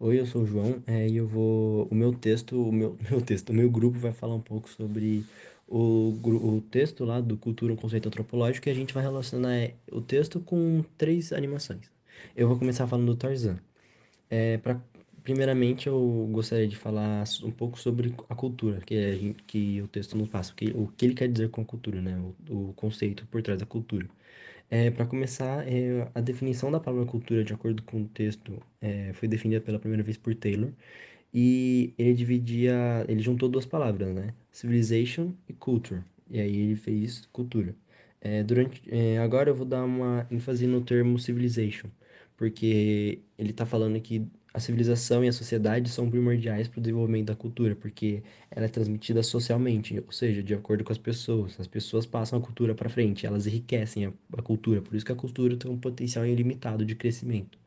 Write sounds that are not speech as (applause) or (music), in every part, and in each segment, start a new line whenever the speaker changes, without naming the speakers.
Oi, eu sou o João, é, e eu vou. O meu texto, o meu, (laughs) meu texto, o meu grupo vai falar um pouco sobre o, o texto lá do Cultura, um conceito antropológico, e a gente vai relacionar é, o texto com três animações. Eu vou começar falando do Tarzan. É, pra, primeiramente, eu gostaria de falar um pouco sobre a cultura que, a gente- que o texto nos passa, o que, o que ele quer dizer com a cultura, né? O, o conceito por trás da cultura. É, para começar, é, a definição da palavra cultura, de acordo com o texto, é, foi definida pela primeira vez por Taylor, e ele dividia, ele juntou duas palavras, né? Civilization e culture. E aí ele fez cultura. É, durante, é, agora eu vou dar uma ênfase no termo civilization, porque ele está falando que a civilização e a sociedade são primordiais para o desenvolvimento da cultura, porque ela é transmitida socialmente, ou seja, de acordo com as pessoas. As pessoas passam a cultura para frente, elas enriquecem a, a cultura, por isso que a cultura tem um potencial ilimitado de crescimento.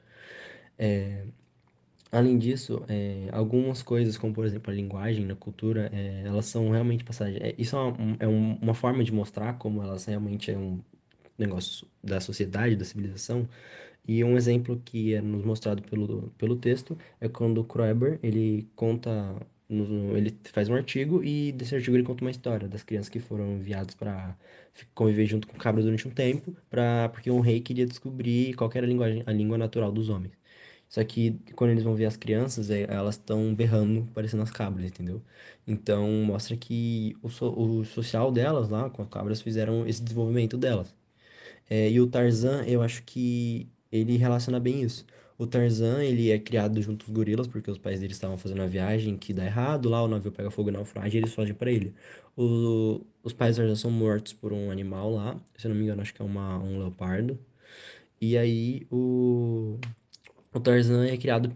Além disso, é, algumas coisas, como por exemplo a linguagem na cultura, é, elas são realmente passagens. É, isso é, uma, um- é um- uma forma de mostrar como elas realmente é um negócio da sociedade, da civilização. E um exemplo que é nos mostrado pelo, pelo texto é quando o Kroeber, ele conta, no- ele faz um artigo e desse artigo ele conta uma história das crianças que foram enviadas para conviver junto com cabras durante um tempo, pra, porque um rei queria descobrir qual era a linguagem, a língua natural dos homens. Só que quando eles vão ver as crianças, é, elas estão berrando, parecendo as cabras, entendeu? Então mostra que o, so- o social delas lá, com as cabras, fizeram esse desenvolvimento delas. É, e o Tarzan, eu acho que ele relaciona bem isso. O Tarzan, ele é criado junto com gorilas, porque os pais dele estavam fazendo uma viagem que dá errado, lá o navio pega fogo e naufraga e eles fogem pra ele. O- os pais do Tarzan são mortos por um animal lá, se não me engano, acho que é uma, um leopardo. E aí o, o Tarzan é criado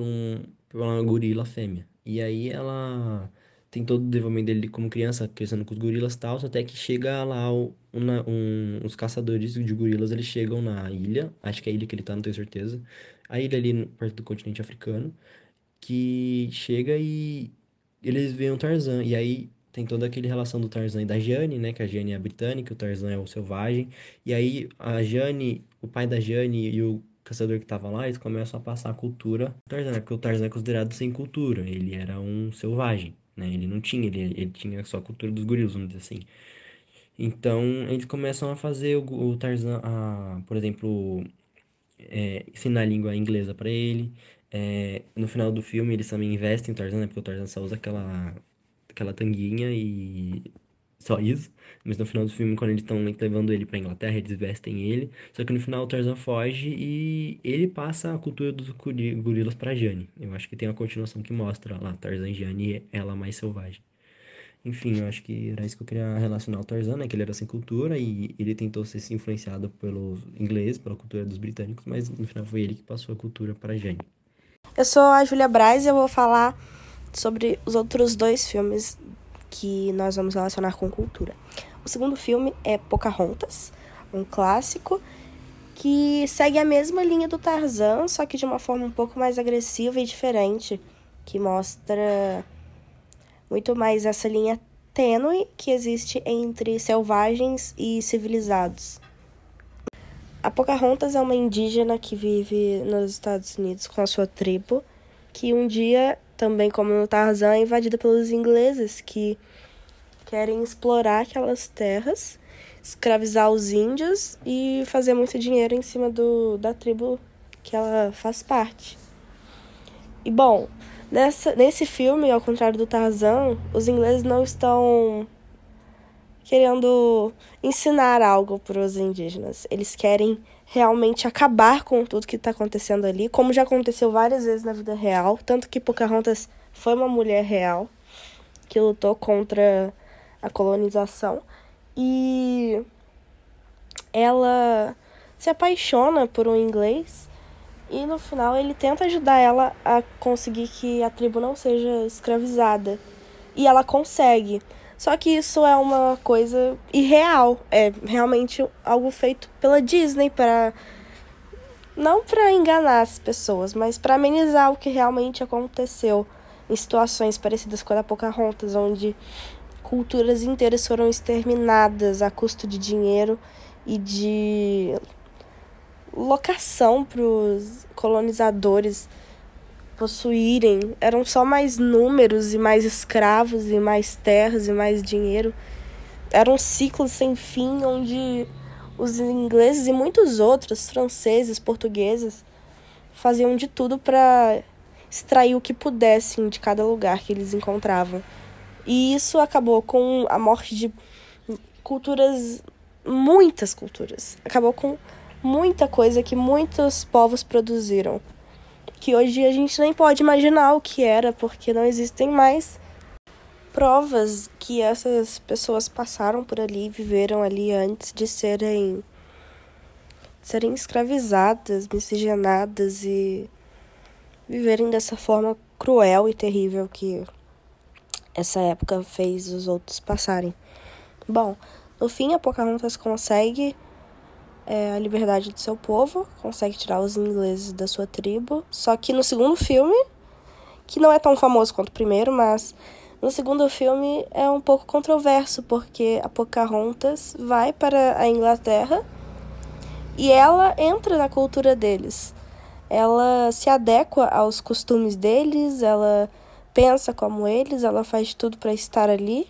um, por uma gorila fêmea. E aí ela tem todo o desenvolvimento dele como criança, crescendo com os gorilas e tal, até que chega lá o, um, os caçadores de gorilas, eles chegam na ilha, acho que é a ilha que ele tá, não tenho certeza. A ilha ali perto do continente africano, que chega e eles veem o Tarzan. E aí tem toda aquela relação do Tarzan e da Jane, né? Que a Jane é britânica, o Tarzan é o selvagem. E aí a Jane, o pai da Jane e o caçador que tava lá, eles começam a passar a cultura do Tarzan, né? Porque o Tarzan é considerado sem cultura. Ele era um selvagem, né? Ele não tinha, ele, ele tinha só a cultura dos gorilas, vamos dizer assim. Então, eles começam a fazer o, o Tarzan, a, por exemplo, é, ensinar a língua inglesa pra ele. É, no final do filme, eles também investem no Tarzan, né? Porque o Tarzan só usa aquela, aquela tanguinha e só isso. Mas no final do filme, quando eles estão levando ele pra Inglaterra, eles vestem ele. Só que no final o Tarzan foge e ele passa a cultura dos gori- gorilas pra Jane. Eu acho que tem uma continuação que mostra lá, Tarzan e Jane ela mais selvagem. Enfim, eu acho que era isso que eu queria relacionar ao Tarzan, né? Que ele era sem cultura e ele tentou ser se influenciado pelos ingleses, pela cultura dos britânicos, mas no final foi ele que passou a cultura para Jane.
Eu sou a Júlia Braz e eu vou falar sobre os outros dois filmes que nós vamos relacionar com cultura. O segundo filme é Pocahontas, um clássico que segue a mesma linha do Tarzan, só que de uma forma um pouco mais agressiva e diferente, que mostra muito mais essa linha tênue que existe entre selvagens e civilizados. A Pocahontas é uma indígena que vive nos Estados Unidos com a sua tribo, que um dia, também como no Tarzan, é invadida pelos ingleses que querem explorar aquelas terras, escravizar os índios e fazer muito dinheiro em cima do, da tribo que ela faz parte. E bom, nessa, nesse filme, ao contrário do Tarzan, os ingleses não estão querendo ensinar algo para os indígenas. Eles querem realmente acabar com tudo que está acontecendo ali, como já aconteceu várias vezes na vida real, tanto que Pocahontas foi uma mulher real que lutou contra a colonização e ela se apaixona por um inglês e no final ele tenta ajudar ela a conseguir que a tribo não seja escravizada. E ela consegue. Só que isso é uma coisa irreal. É realmente algo feito pela Disney para não para enganar as pessoas, mas para amenizar o que realmente aconteceu em situações parecidas com a da Pocahontas, onde culturas inteiras foram exterminadas a custo de dinheiro e de locação para os colonizadores possuírem. Eram só mais números e mais escravos e mais terras e mais dinheiro. Era um ciclo sem fim onde os ingleses e muitos outros, franceses, portugueses, faziam de tudo para extrair o que pudessem de cada lugar que eles encontravam. E isso acabou com a morte de culturas, muitas culturas. Acabou com muita coisa que muitos povos produziram. Que hoje a gente nem pode imaginar o que era, porque não existem mais provas que essas pessoas passaram por ali, viveram ali antes de serem serem escravizadas, miscigenadas e viverem dessa forma cruel e terrível que essa época fez os outros passarem. Bom, no fim, a Pocahontas consegue é, a liberdade do seu povo, consegue tirar os ingleses da sua tribo. Só que no segundo filme, que não é tão famoso quanto o primeiro, mas no segundo filme é um pouco controverso, porque a Pocahontas vai para a Inglaterra e ela entra na cultura deles. Ela se adequa aos costumes deles, ela pensa como eles, ela faz tudo para estar ali,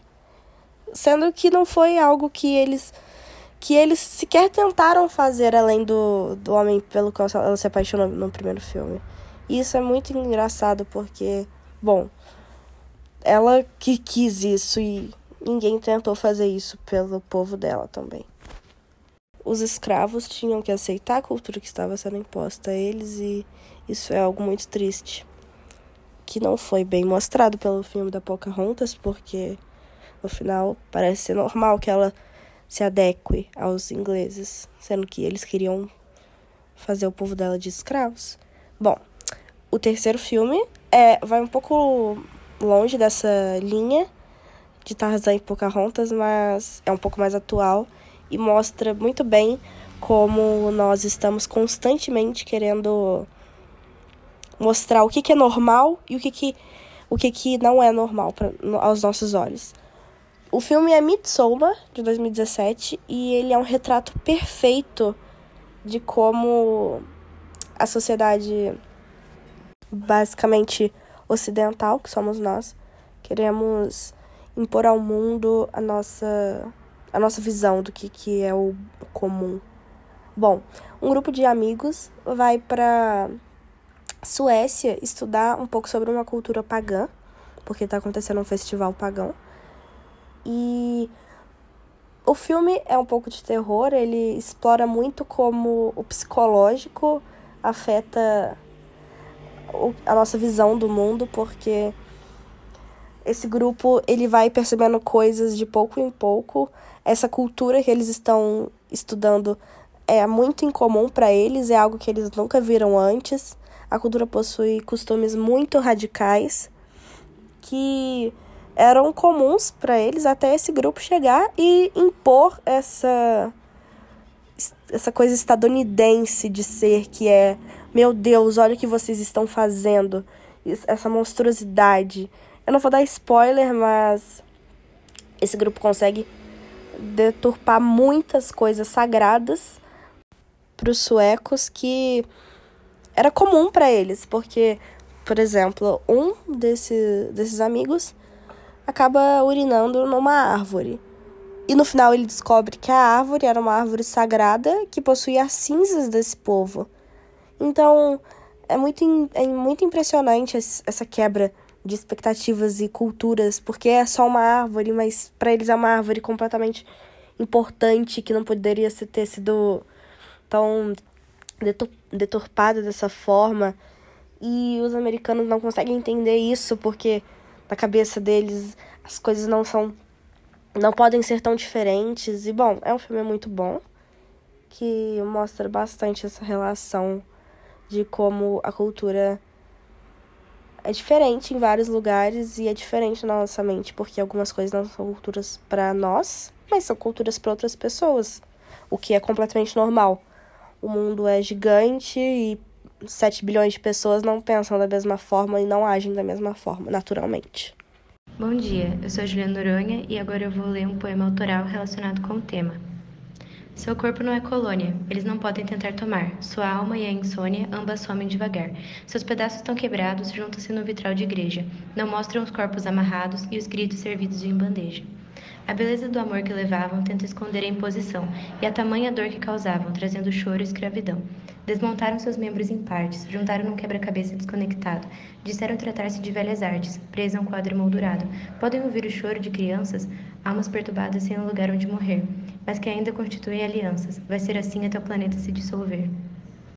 sendo que não foi algo que eles que eles sequer tentaram fazer além do, do homem pelo qual ela se apaixonou no primeiro filme. E isso é muito engraçado porque, bom, ela que quis isso e ninguém tentou fazer isso pelo povo dela também. Os escravos tinham que aceitar a cultura que estava sendo imposta a eles e isso é algo muito triste que não foi bem mostrado pelo filme da Pocahontas, porque no final parece ser normal que ela se adeque aos ingleses, sendo que eles queriam fazer o povo dela de escravos. Bom, o terceiro filme é vai um pouco longe dessa linha de Tarzan e Pocahontas, mas é um pouco mais atual e mostra muito bem como nós estamos constantemente querendo mostrar o que, que é normal e o que, que, o que, que não é normal pra, no, aos nossos olhos. O filme é Midsommar, de 2017, e ele é um retrato perfeito de como a sociedade basicamente ocidental, que somos nós, queremos impor ao mundo a nossa, a nossa visão do que, que é o comum. Bom, um grupo de amigos vai para Suécia estudar um pouco sobre uma cultura pagã, porque está acontecendo um festival pagão. E o filme é um pouco de terror, ele explora muito como o psicológico afeta a nossa visão do mundo, porque esse grupo ele vai percebendo coisas de pouco em pouco. Essa cultura que eles estão estudando é muito incomum para eles, é algo que eles nunca viram antes. A cultura possui costumes muito radicais que eram comuns para eles até esse grupo chegar e impor essa essa coisa estadunidense de ser que é, meu Deus, olha o que vocês estão fazendo, essa monstruosidade. Eu não vou dar spoiler, mas esse grupo consegue deturpar muitas coisas sagradas para os suecos que era comum para eles, porque, por exemplo, um desse, desses amigos acaba urinando numa árvore. E no final ele descobre que a árvore era uma árvore sagrada que possuía as cinzas desse povo. Então, é muito, é muito impressionante essa quebra de expectativas e culturas, porque é só uma árvore, mas para eles é uma árvore completamente importante que não poderia ter sido tão deturpada dessa forma. E os americanos não conseguem entender isso porque na cabeça deles as coisas não são não podem ser tão diferentes. E bom, é um filme muito bom que mostra bastante essa relação de como a cultura é diferente em vários lugares e é diferente na nossa mente, porque algumas coisas não são culturas para nós, mas são culturas para outras pessoas, o que é completamente normal o mundo é gigante e 7 bilhões de pessoas não pensam da mesma forma e não agem da mesma forma, naturalmente.
Bom dia, eu sou Juliana Noronha e agora eu vou ler um poema autoral relacionado com o tema. Seu corpo não é colônia, eles não podem tentar tomar. Sua alma e a insônia ambas somem devagar. Seus pedaços estão quebrados, juntam-se no vitral de igreja. Não mostram os corpos amarrados e os gritos servidos em bandeja. A beleza do amor que levavam tenta esconder a imposição, e a tamanha dor que causavam, trazendo choro e escravidão. Desmontaram seus membros em partes, juntaram num quebra-cabeça desconectado. Disseram tratar-se de velhas artes, presa a um quadro emoldurado. Podem ouvir o choro de crianças, almas perturbadas sem um lugar onde morrer, mas que ainda constituem alianças. Vai ser assim até o planeta se dissolver.